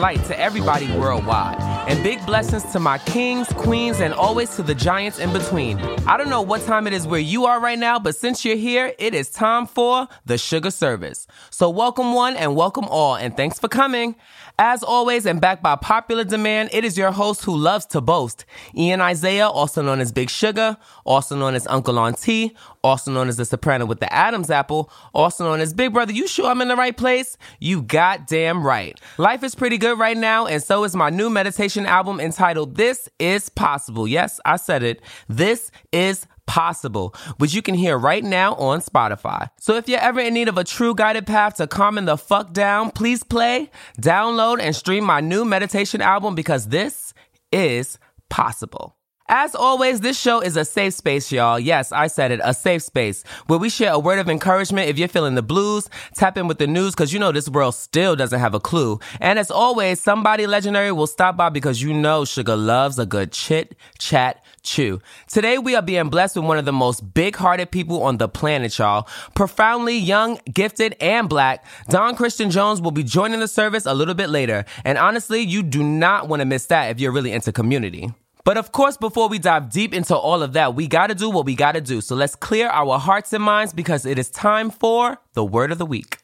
light to everybody worldwide. And big blessings to my kings, queens, and always to the giants in between. I don't know what time it is where you are right now, but since you're here, it is time for the sugar service. So welcome one and welcome all, and thanks for coming. As always, and backed by popular demand, it is your host who loves to boast, Ian Isaiah, also known as Big Sugar, also known as Uncle T, also known as the soprano with the Adam's apple, also known as Big Brother. You sure I'm in the right place? You goddamn right. Life is pretty good right now, and so is my new meditation album entitled This Is Possible. Yes, I said it. This is possible, which you can hear right now on Spotify. So if you're ever in need of a true guided path to calming the fuck down, please play, download, and stream my new meditation album because this is possible. As always, this show is a safe space, y'all. Yes, I said it, a safe space where we share a word of encouragement if you're feeling the blues, tap in with the news because you know this world still doesn't have a clue. And as always, somebody legendary will stop by because you know Sugar loves a good chit, chat, chew. Today we are being blessed with one of the most big-hearted people on the planet, y'all. Profoundly young, gifted, and black, Don Christian Jones will be joining the service a little bit later. And honestly, you do not want to miss that if you're really into community. But of course, before we dive deep into all of that, we gotta do what we gotta do. So let's clear our hearts and minds because it is time for the word of the week.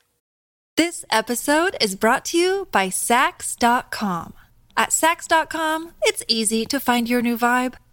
This episode is brought to you by Saks.com. At Saks.com, it's easy to find your new vibe.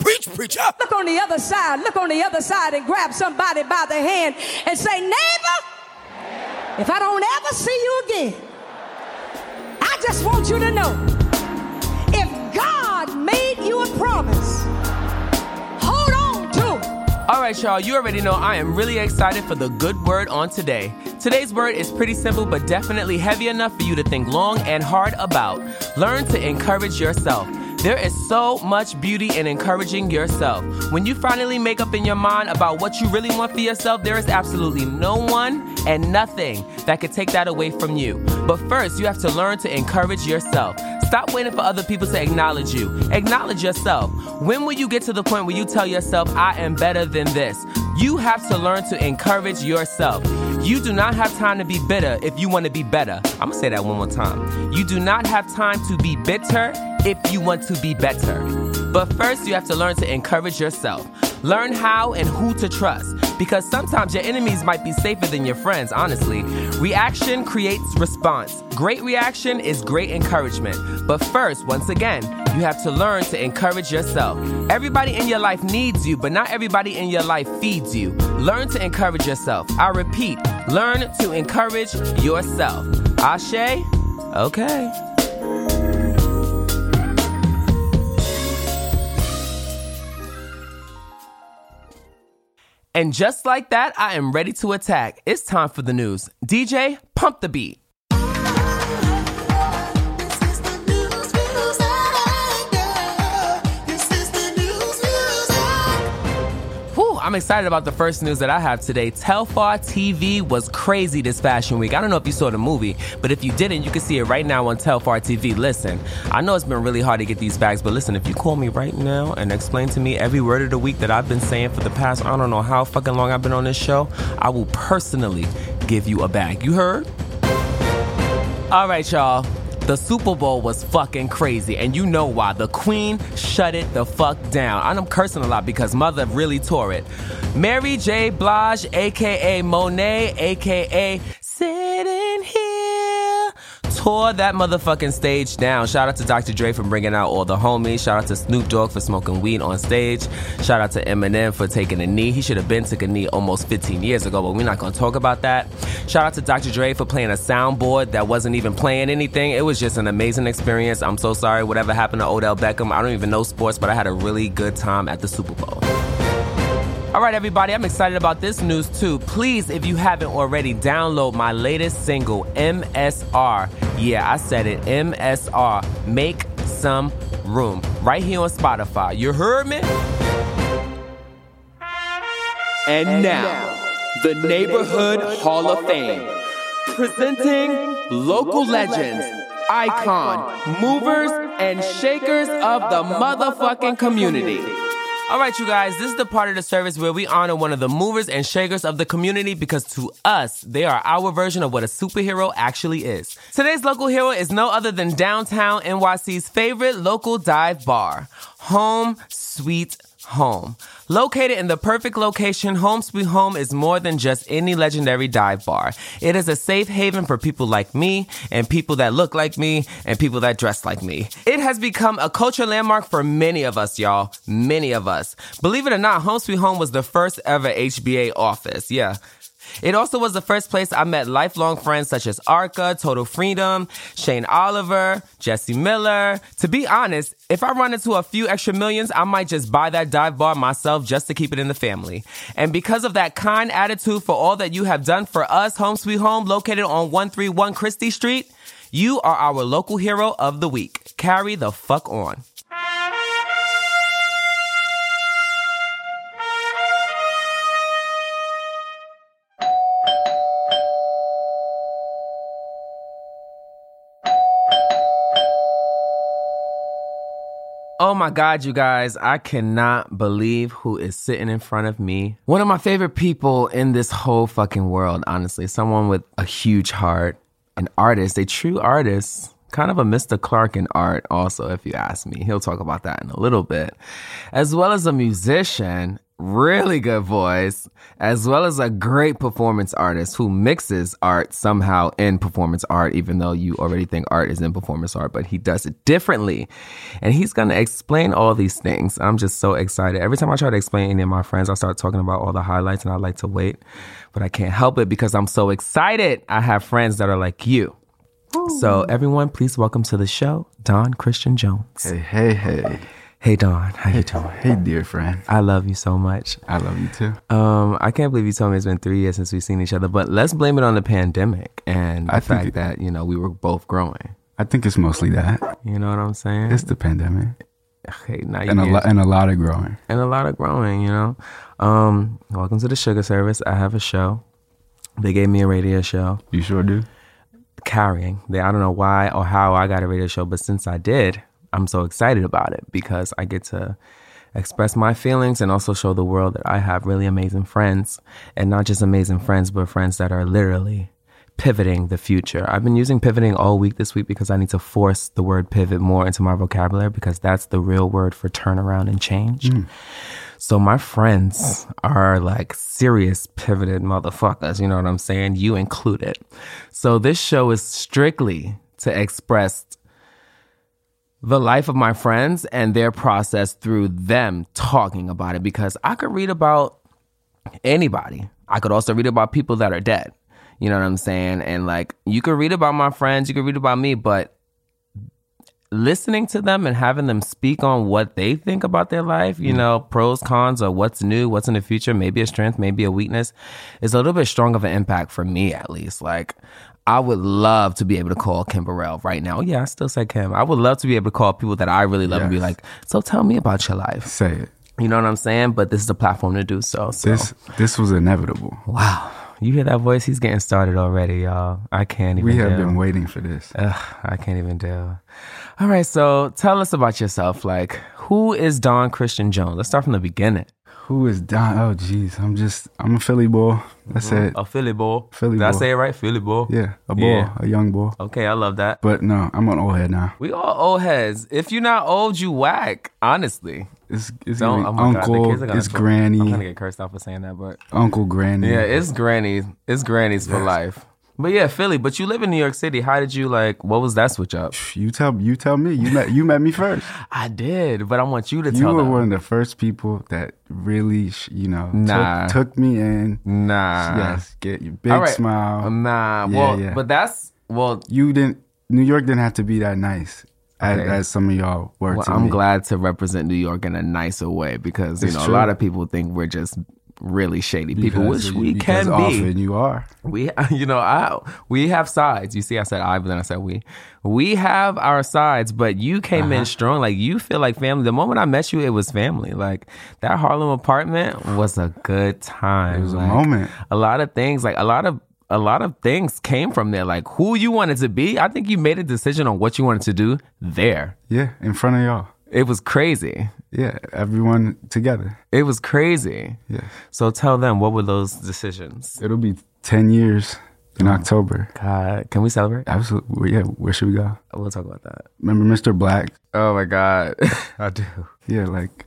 Preach, preacher. Look on the other side. Look on the other side and grab somebody by the hand and say, Neighbor, if I don't ever see you again, I just want you to know if God made you a promise, hold on to it. All right, y'all, you already know I am really excited for the good word on today. Today's word is pretty simple, but definitely heavy enough for you to think long and hard about. Learn to encourage yourself. There is so much beauty in encouraging yourself. When you finally make up in your mind about what you really want for yourself, there is absolutely no one and nothing that could take that away from you. But first, you have to learn to encourage yourself. Stop waiting for other people to acknowledge you. Acknowledge yourself. When will you get to the point where you tell yourself, I am better than this? You have to learn to encourage yourself. You do not have time to be bitter if you want to be better. I'm gonna say that one more time. You do not have time to be bitter if you want to be better. But first, you have to learn to encourage yourself. Learn how and who to trust because sometimes your enemies might be safer than your friends, honestly. Reaction creates response. Great reaction is great encouragement. But first, once again, you have to learn to encourage yourself. Everybody in your life needs you, but not everybody in your life feeds you. Learn to encourage yourself. I repeat, learn to encourage yourself. Ashe? Okay. And just like that, I am ready to attack. It's time for the news. DJ, pump the beat. I'm excited about the first news that I have today. Telfar TV was crazy this fashion week. I don't know if you saw the movie, but if you didn't, you can see it right now on Telfar TV. Listen, I know it's been really hard to get these bags, but listen, if you call me right now and explain to me every word of the week that I've been saying for the past, I don't know how fucking long I've been on this show, I will personally give you a bag. You heard? All right, y'all. The Super Bowl was fucking crazy, and you know why. The Queen shut it the fuck down. I'm cursing a lot because Mother really tore it. Mary J. Blige, aka Monet, aka Sitting Here, tore that motherfucking stage down. Shout out to Dr. Dre for bringing out all the homies. Shout out to Snoop Dogg for smoking weed on stage. Shout out to Eminem for taking a knee. He should have been took a knee almost 15 years ago, but we're not gonna talk about that. Shout out to Dr. Dre for playing a soundboard that wasn't even playing anything. It was just an amazing experience. I'm so sorry whatever happened to Odell Beckham. I don't even know sports, but I had a really good time at the Super Bowl. All right, everybody, I'm excited about this news too. Please, if you haven't already, download my latest single, MSR. Yeah, I said it, MSR. Make some room. Right here on Spotify. You heard me? And now, the Neighborhood Hall of Fame. Presenting local legends, icon, movers, and shakers of the motherfucking community. All right, you guys, this is the part of the service where we honor one of the movers and shakers of the community because to us, they are our version of what a superhero actually is. Today's local hero is no other than downtown NYC's favorite local dive bar, Home Sweet Home. Located in the perfect location, Home Sweet Home is more than just any legendary dive bar. It is a safe haven for people like me and people that look like me and people that dress like me. It has become a culture landmark for many of us, y'all. Many of us. Believe it or not, Home Sweet Home was the first ever HBA office. Yeah. It also was the first place I met lifelong friends such as Arca, Total Freedom, Shane Oliver, Jesse Miller. To be honest, if I run into a few extra millions, I might just buy that dive bar myself just to keep it in the family. And because of that kind attitude for all that you have done for us, Home Sweet Home, located on 131 Chrystie Street, you are our local hero of the week. Carry the fuck on. Oh my God, you guys, I cannot believe who is sitting in front of me. One of my favorite people in this whole fucking world, honestly. Someone with a huge heart, an artist, a true artist. Kind of a Mr. Clark in art, also, if you ask me. He'll talk about that in a little bit. As well as a musician, really good voice, as well as a great performance artist who mixes art somehow in performance art, even though you already think art is in performance art, but he does it differently. And he's going to explain all these things. I'm just so excited. Every time I try to explain any of my friends, I start talking about all the highlights and I like to wait, but I can't help it because I'm so excited. I have friends that are like you. So, everyone, please welcome to the show, Don Christian Jones. Hey, hey, hey. Hey, Don, how you doing? Hey, dear friend. I love you so much. I love you too. Um, I can't believe you told me it's been three years since we've seen each other, but let's blame it on the pandemic and the I fact it- that, you know, we were both growing. I think it's mostly that. You know what I'm saying? It's the pandemic okay, now and a lot and a lot of growing. and a lot of growing, you know. Um, welcome to the Sugar Service. I have a show. They gave me a radio show. You sure do. carrying. They, I don't know why or how I got a radio show, but since I did, I'm so excited about it because I get to express my feelings and also show the world that I have really amazing friends and not just amazing friends, but friends that are literally pivoting the future. I've been using pivoting all week this week because I need to force the word pivot more into my vocabulary because that's the real word for turnaround and change. Mm. So my friends are like serious pivoted motherfuckers, you know what I'm saying? You included. So this show is strictly to express the life of my friends and their process through them talking about it because I could read about anybody. I could also read about people that are dead. You know what I'm saying? And like you could read about my friends, you could read about me, but listening to them and having them speak on what they think about their life, you mm. know, pros, cons, or what's new, what's in the future, maybe a strength, maybe a weakness, is a little bit strong of an impact for me at least. Like I would love to be able to call Kim Burrell right now. Yeah, I still say Kim. I would love to be able to call people that I really love and be like, so tell me about your life. Say it. You know what I'm saying? But this is a platform to do so. So This this was inevitable. wow. You hear that voice? He's getting started already, y'all. I can't even We have deal. been waiting for this. Ugh, I can't even deal. All right, so tell us about yourself. Like, who is Don Christian Jones? Let's start from the beginning. Who is Don? Oh, jeez. I'm just. I'm a Philly boy. That's it. A Philly boy. Philly Did I say it right? Philly boy. Yeah, a boy, Yeah. a young boy. Okay, I love that. But no, I'm an old head now. We all old heads. If you're not old, you whack. Honestly. It's it's Don't. Oh my God, uncle, kids are I'm gonna get cursed out for saying that, but uncle, granny. yeah, it's granny. It's grannies for life. But yeah, Philly. But you live in New York City. How did you like? What was that switch up? You tell you tell me. You met you met me first. I did, but I want you to You tell You were them. one of the first people that really, you know, Nah. took, took me in. Nah. yes, get your big right. smile. Nah. Yeah, well, yeah. but that's well. you didn't. New York didn't have to be that nice as, as some of y'all were. Well, I'm me. glad to represent New York in a nicer way because you It's know true. a lot of people think we're just really shady people, which we because can be. Often you are. We, you know, I we have sides. You see, I said I, but then I said we. We have our sides, but you came Uh-huh. in strong. Like you feel like family. The moment I met you, it was family. Like that Harlem apartment was a good time. It was a moment. A lot of things, like a lot of a lot of things came from there. Like who you wanted to be. I think you made a decision on what you wanted to do there. Yeah, in front of y'all. It was crazy. Yeah, everyone together. It was crazy. Yeah, So tell them what were those decisions? it'll be ten years in October. God, can we celebrate? Absolutely. Yeah. Where should we go? We'll talk about that. Remember Mr. Black? Oh my God, I do. Yeah, like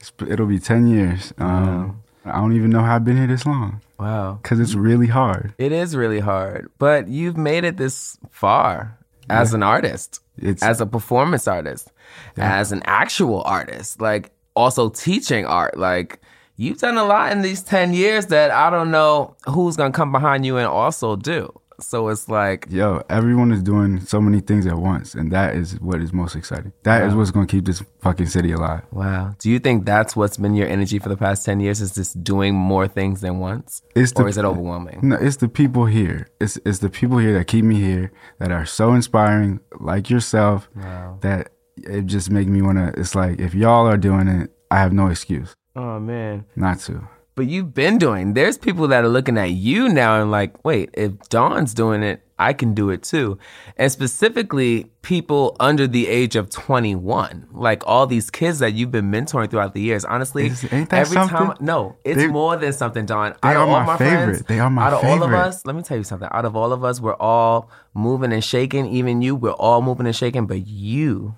it's, it'll be ten years. Um, I don't even know how I've been here this long Wow. because it's really hard. It is really hard, but you've made it this far as an artist, It's as a performance artist, as an actual artist, like also teaching art. Like you've done a lot in these 10 years that I don't know who's going to come behind you and also do. So it's like, yo, everyone is doing so many things at once, and that is what is most exciting. That is what's going to keep this fucking city alive. wow. Do you think that's what's been your energy for the past 10 years is just doing more things than once? It's the- or is it overwhelming? No, it's the people here. It's it's the people here that keep me here that are so inspiring, like yourself. Wow. That it just make me want to. It's like if y'all are doing it, I have no excuse Oh man. not to. But you've been doing. There's people that are looking at you now and like, wait, if Dawn's doing it, I can do it too. And specifically, people under the age of 21, like all these kids that you've been mentoring throughout the years. Honestly, Is- every time, no, it's They- more than something, Dawn. they out are of all my my favorite. friends, They are my favorite. out of all of us, let me tell you something. Out of all of us, we're all moving and shaking. Even you, we're all moving and shaking. But you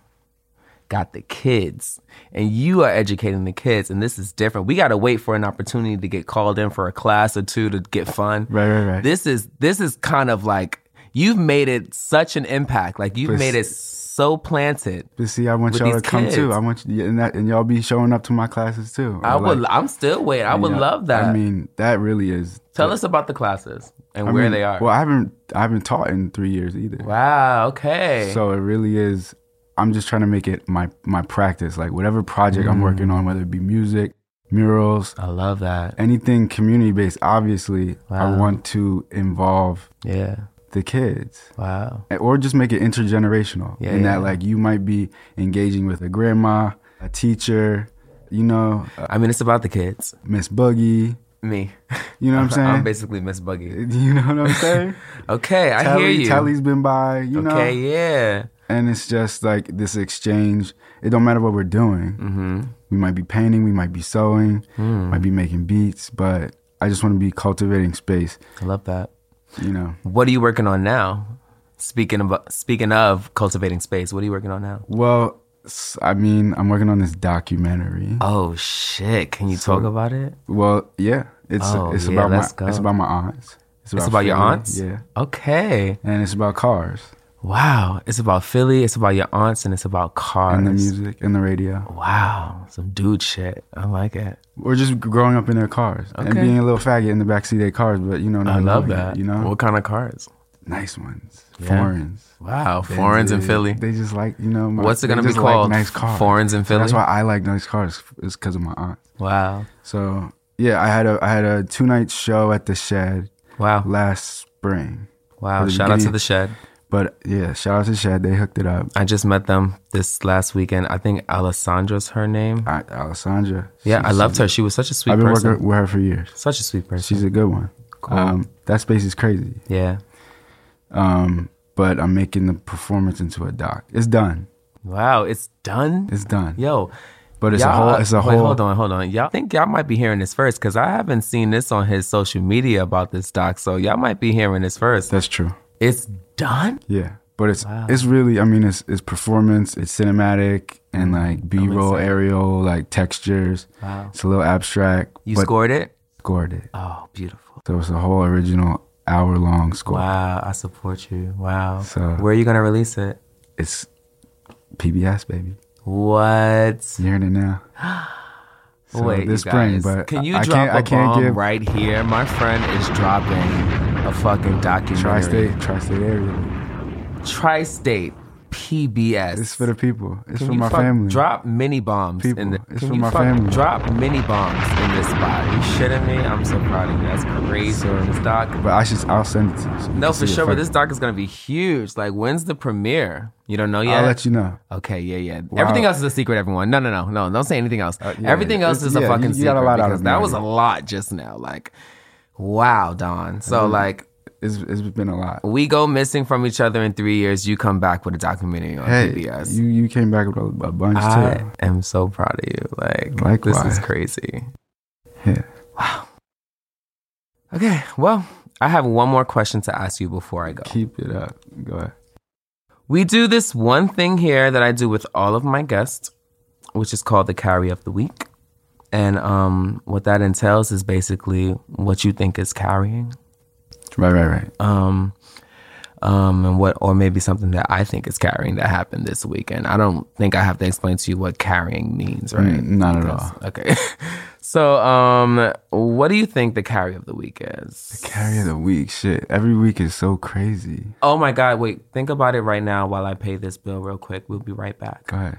got the kids and you are educating the kids and this is different we got to wait for an opportunity to get called in for a class or two to get fun Right, right, right. this is this is kind of like you've made it such an impact like you've But made it so planted But see, I want y'all to come too. I want you, and, that, and y'all be showing up to my classes too. i Or would like, i'm still waiting i you would know, love that I mean, that really is. tell us about the classes and I where mean, they are Well, I haven't I haven't taught in three years either. wow okay So it really is. I'm just trying to make it my my practice. Like whatever project I'm working on, whether it be music, murals, i love that. anything community based. Obviously, I want to involve yeah. the kids. wow. Or just make it intergenerational Yeah, in yeah. that like you might be engaging with a grandma a teacher you know uh, i mean it's about the kids. Miss boogie me. You know what i'm saying? i'm basically miss buggy. You know what i'm saying? Okay i hear you. Telly's been by you know? okay yeah and it's just like this exchange it don't matter what we're doing mm-hmm. we might be painting we might be sewing Hmm. might be making beats but i just want to be cultivating space i love that you know What are you working on now? Speaking of speaking of cultivating space, what are you working on now? well I mean i'm working on this documentary Oh shit! Can you talk about it? Well, yeah, it's Oh, it's yeah, about my it's about my aunts. It's about your aunts. yeah, Okay. and it's about cars Wow. It's about Philly. It's about your aunts, and it's about cars. and the music and the radio. Wow. Some dude shit. I like it. We're just growing up in their cars and being a little faggot in the backseat of their cars, but you know, I love that. it, you know, What kind of cars? nice ones, Yeah. foreigns. Wow. Foreigns in Philly. They just like you know. My, What's it gonna be just like called? nice cars. Foreigns in So That's why I like nice cars. Is because of my aunt. Wow. So yeah, I had a I had a two night show at the Shed Wow. last spring. Wow. Shout out to the shed. But yeah, shout out to Shed. They hooked it up. I just met them this last weekend. I think Alessandra's her name. I, Alessandra. Yeah, I loved her. She was such a sweet I've been person. working with her for years. Such a sweet person. She's a good one. Um, that space is crazy. yeah. Um, but I'm making the performance into a doc. It's done. Wow, it's done. It's done. Yo, But it's a whole. It's a wait, whole. Hold on, hold on. Y'all think y'all might be hearing this first because I haven't seen this on his social media about this doc. So y'all might be hearing this first. That's true. It's done. Yeah. But it's it's really. I mean, it's it's performance. It's cinematic and mm. like B roll, aerial, like textures. Wow. It's a little abstract. You scored it. scored it. Oh, beautiful. So it's a whole original hour long score. Wow, I support you. Wow. So- where are you gonna release it? It's PBS, baby. What? You're hearing it now. So Wait, this spring, but can you I, I drop can't, a I can't bomb give right here? My friend is dropping a fucking documentary. tri-state, tri-state area. Tri-state PBS. It's for the people. It's Can for my family. Drop mini bombs in the. It's for my family. Drop mini bombs in this spot. you shitting me? I'm so proud of you. That's crazy. this doc. But I should. I'll send it to you. so No, for sure. But this doc is gonna be huge. Like, when's the premiere? You don't know yet. I'll let you know. Okay, yeah, yeah. Wow. Everything else is a secret, everyone. No, no, no, no. Don't say anything else. Uh, yeah, Everything else it's- is a fucking you- you got a lot out of that was a lot just now. Like, wow, Don. So, mm-hmm. like, It's, it's been a lot. we go missing from each other in three years. You come back with a documentary on Hey, PBS. you you came back with a, bunch I too. I am so proud of you. Like, this is crazy. Yeah. Wow. Okay, well, I have one more question to ask you before I go. Keep it up. Go ahead. We do this one thing here that I do with all of my guests, which is called the carry of the week. And um, what that entails is basically what you think is carrying. Right, right, right. Um, um, and what, or maybe something that I think is carrying that happened this weekend. I don't think I have to explain to you what carrying means, right? Mm, not at all. Okay. so, um, what do you think the carry of the week is? The carry of the week. Shit. Every week is so crazy. Oh my God! Wait, think about it right now while I pay this bill real quick. We'll be right back. Go ahead.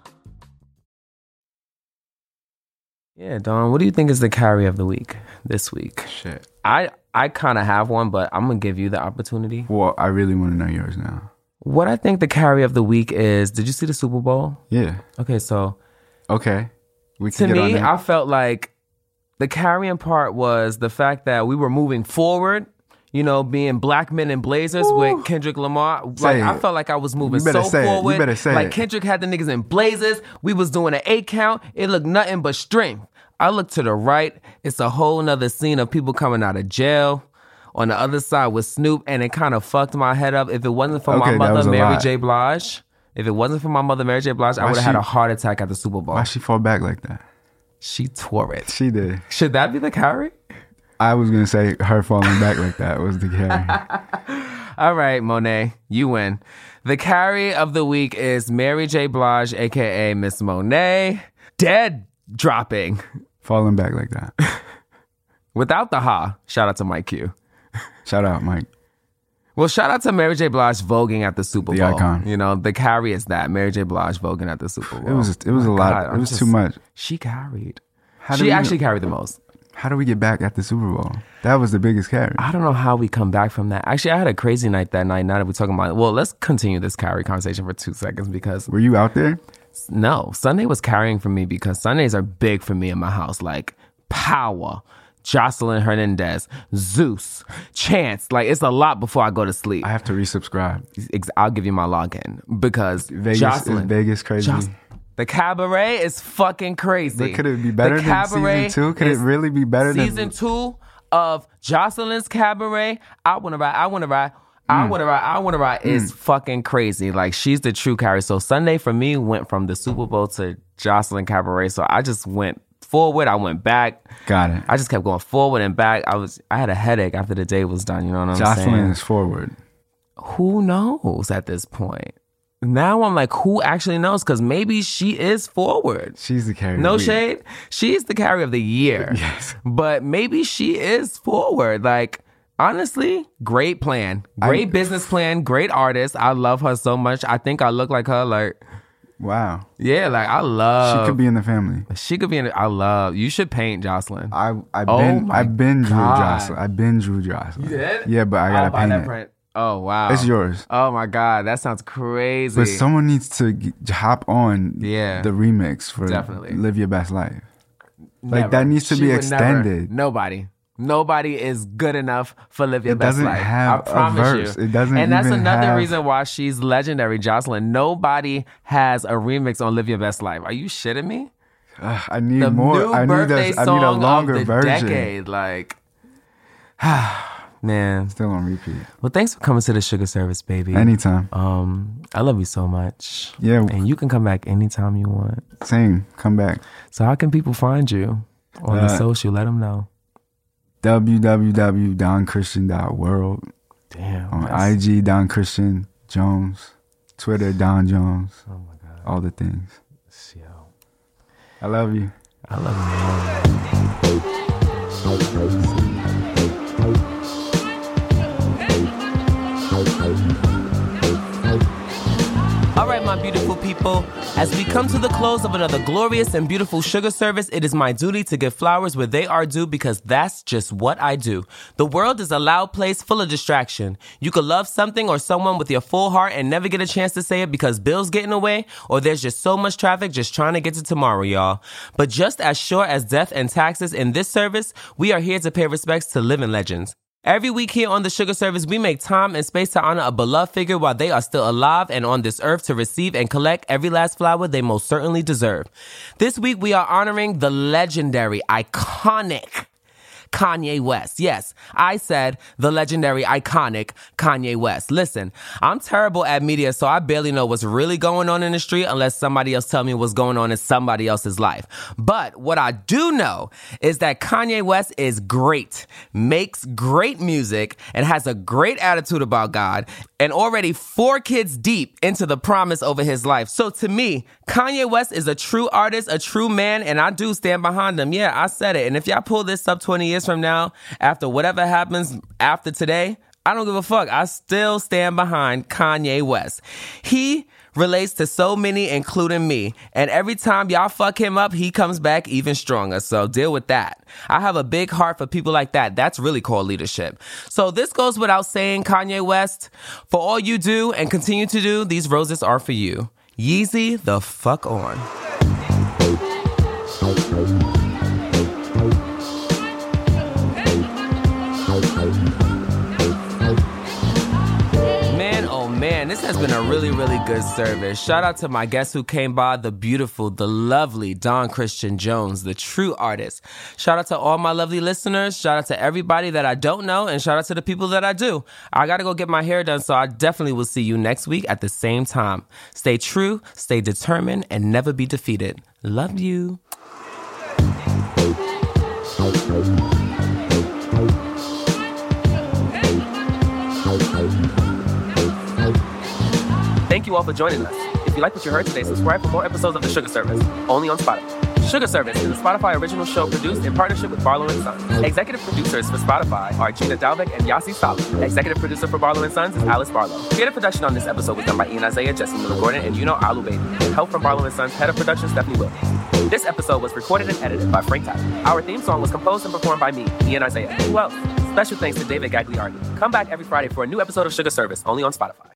Yeah, Don, what do you think is the carry of the week this week? Shit. I I kind of have one, but I'm gonna give you the opportunity. Well, I really want to know yours now. What I think the carry of the week is. Did you see the Super Bowl? Yeah. Okay, so Okay. We to can get on me. I felt like the carrying part was the fact that we were moving forward. You know, being black men in blazers with Kendrick Lamar. Like Say I felt like I was moving so it. Forward. like it. Kendrick had the niggas in blazers. We was doing an eight count. It looked nothing but strength. I look to the right. It's a whole nother scene of people coming out of jail. On the other side was Snoop, and it kind of fucked my head up. If it wasn't for Okay, my mother, Mary lot. J. Blige, if it wasn't for my mother, Mary J. Blige, I would have had a heart attack at the Super Bowl. Why she fall back like that? She tore it. She did. Should that be the carry? I was gonna say her falling back like that was the carry. All right, Monet, you win. The carry of the week is Mary J. Blige, aka Miss Monet, dead dropping falling back like that. without the ha. Shout out to Mike Q. Shout out, Mike. Well, shout out to Mary J. Blige voguing at the Super The Bowl. icon. You know, the carry is that Mary J. Blige voguing at the Super Bowl. It was it was a My lot. It was just- too much. She carried. How she actually carried the most. How do we get back at the Super Bowl? That was the biggest carry. I don't know how we come back from that. Actually, I had a crazy night that night. Now that we're talking about it, well, let's continue this carry conversation for two seconds because Were you out there? no, Sunday was carrying for me because Sundays are big for me in my house. Like power, Joseline Hernandez, Zeus, Chance. Like it's a lot before I go to sleep. I have to resubscribe. I'll give you my login because Vegas Joseline, is Vegas crazy. Joc- the cabaret is fucking crazy. But could it be better The than Cabaret season two? Could it really be better than season two of Joseline's Cabaret? I want to ride. I want to ride. Mm. I want to ride. I want to ride is fucking crazy. Like she's the true carry. So Sunday for me went from the Super Bowl to Joseline Cabaret. So I just went forward. I went back. Got it. I just kept going forward and back. I was. I had a headache after the day was done. You know what I'm Joseline saying? is forward. who knows at this point? Now I'm like, who actually knows? Because maybe she is forward. She's the carry. No of the week. shade. She's the carry of the year. Yes. But maybe she is forward. Like, honestly, great plan. Great business plan. Great artist. I love her so much. I think I look like her. Like, Wow. Yeah, like I love. she could be in the family. She could be in. I love. You should paint Joseline. I I've Oh been I've been Drew Joseline. I've been Drew Joseline. You did? Yeah, but I gotta buy paint that it. print. Oh wow, It's yours. Oh my god, that sounds crazy. But someone needs to g- hop on Yeah. the remix for Definitely. Live Your Best Life. Never. Like that needs to She be would never- extended. Nobody. Nobody is good enough for live your Best Life. It best doesn't life. have I a promise verse. you. It doesn't And that's another have- reason why she's legendary, Joseline. Nobody has a remix on Live Your Best Life. Are you shitting me? I need The more. new I need birthday a, I song need a longer version. decade. Like, man. Still on repeat. Well, thanks for coming to the Sugar Service, baby. Anytime. Um, I love you so much. Yeah. And you can come back anytime you want. Same. Come back. So how can people find you on the Uh, social? Let them know. www.donchristian.world. Damn. On that's- IG, Don Christian Jones. Twitter, Don Jones. Oh my God. All the things. Yo. I love you. I love you. Beautiful people, as we come to the close of another glorious and beautiful sugar service, it is my duty to give flowers where they are due because that's just what I do. The world is a loud place full of distraction. You could love something or someone with your full heart and never get a chance to say it because bills get in the way or there's just so much traffic just trying to get to tomorrow, y'all. But just as sure as death and taxes in this service, we are here to pay respects to living legends. Every week here on the Sugar Service, we make time and space to honor a beloved figure while they are still alive and on this earth to receive and collect every last flower they most certainly deserve. This week, we are honoring the legendary, iconic Kanye West. Yes, I said the legendary, iconic Kanye West. Listen, I'm terrible at media, so I barely know what's really going on in the street unless somebody else tell me what's going on in somebody else's life. But what I do know is that Kanye West is great, makes great music, and has a great attitude about God, and already four kids deep into the promise over his life. So to me, Kanye West is a true artist, a true man, and I do stand behind him. Yeah, I said it. And if y'all pull this up 20 years from now, after whatever happens after today, I don't give a fuck. I still stand behind Kanye West. He relates to so many, including me. And every time y'all fuck him up, he comes back even stronger. So deal with that. I have a big heart for people like that. That's really called leadership. So this goes without saying, Kanye West, for all you do and continue to do, these roses are for you. Yeezy the fuck on. This has been a really, really good service. Shout out to my guest who came by, the beautiful, the lovely Don Christian Jones, the true artist. Shout out to all my lovely listeners. Shout out to everybody that I don't know, and shout out to the people that I do. I gotta go get my hair done, so I definitely will see you next week at the same time. Stay true, stay determined, and never be defeated. Love you. Thank you all for joining us. If you like what you heard today, subscribe for more episodes of The Sugar Service, only on Spotify. Sugar Service is a Spotify original show produced in partnership with Barlow & Sons. Executive producers for Spotify are Gina Dalbeck and Yasi Sala. Executive producer for Barlow & Sons is Alice Barlow. Creative production on this episode was done by Ian Isaiah, Jesse Miller Gordon, and Yuno Alu Baby. Help from Barlow & Sons head of production, Stephanie Williams. This episode was recorded and edited by Frank Tyler. Our theme song was composed and performed by me, Ian Isaiah. Who else? Special thanks to David Gagliardi. Come back every Friday for a new episode of Sugar Service, only on Spotify.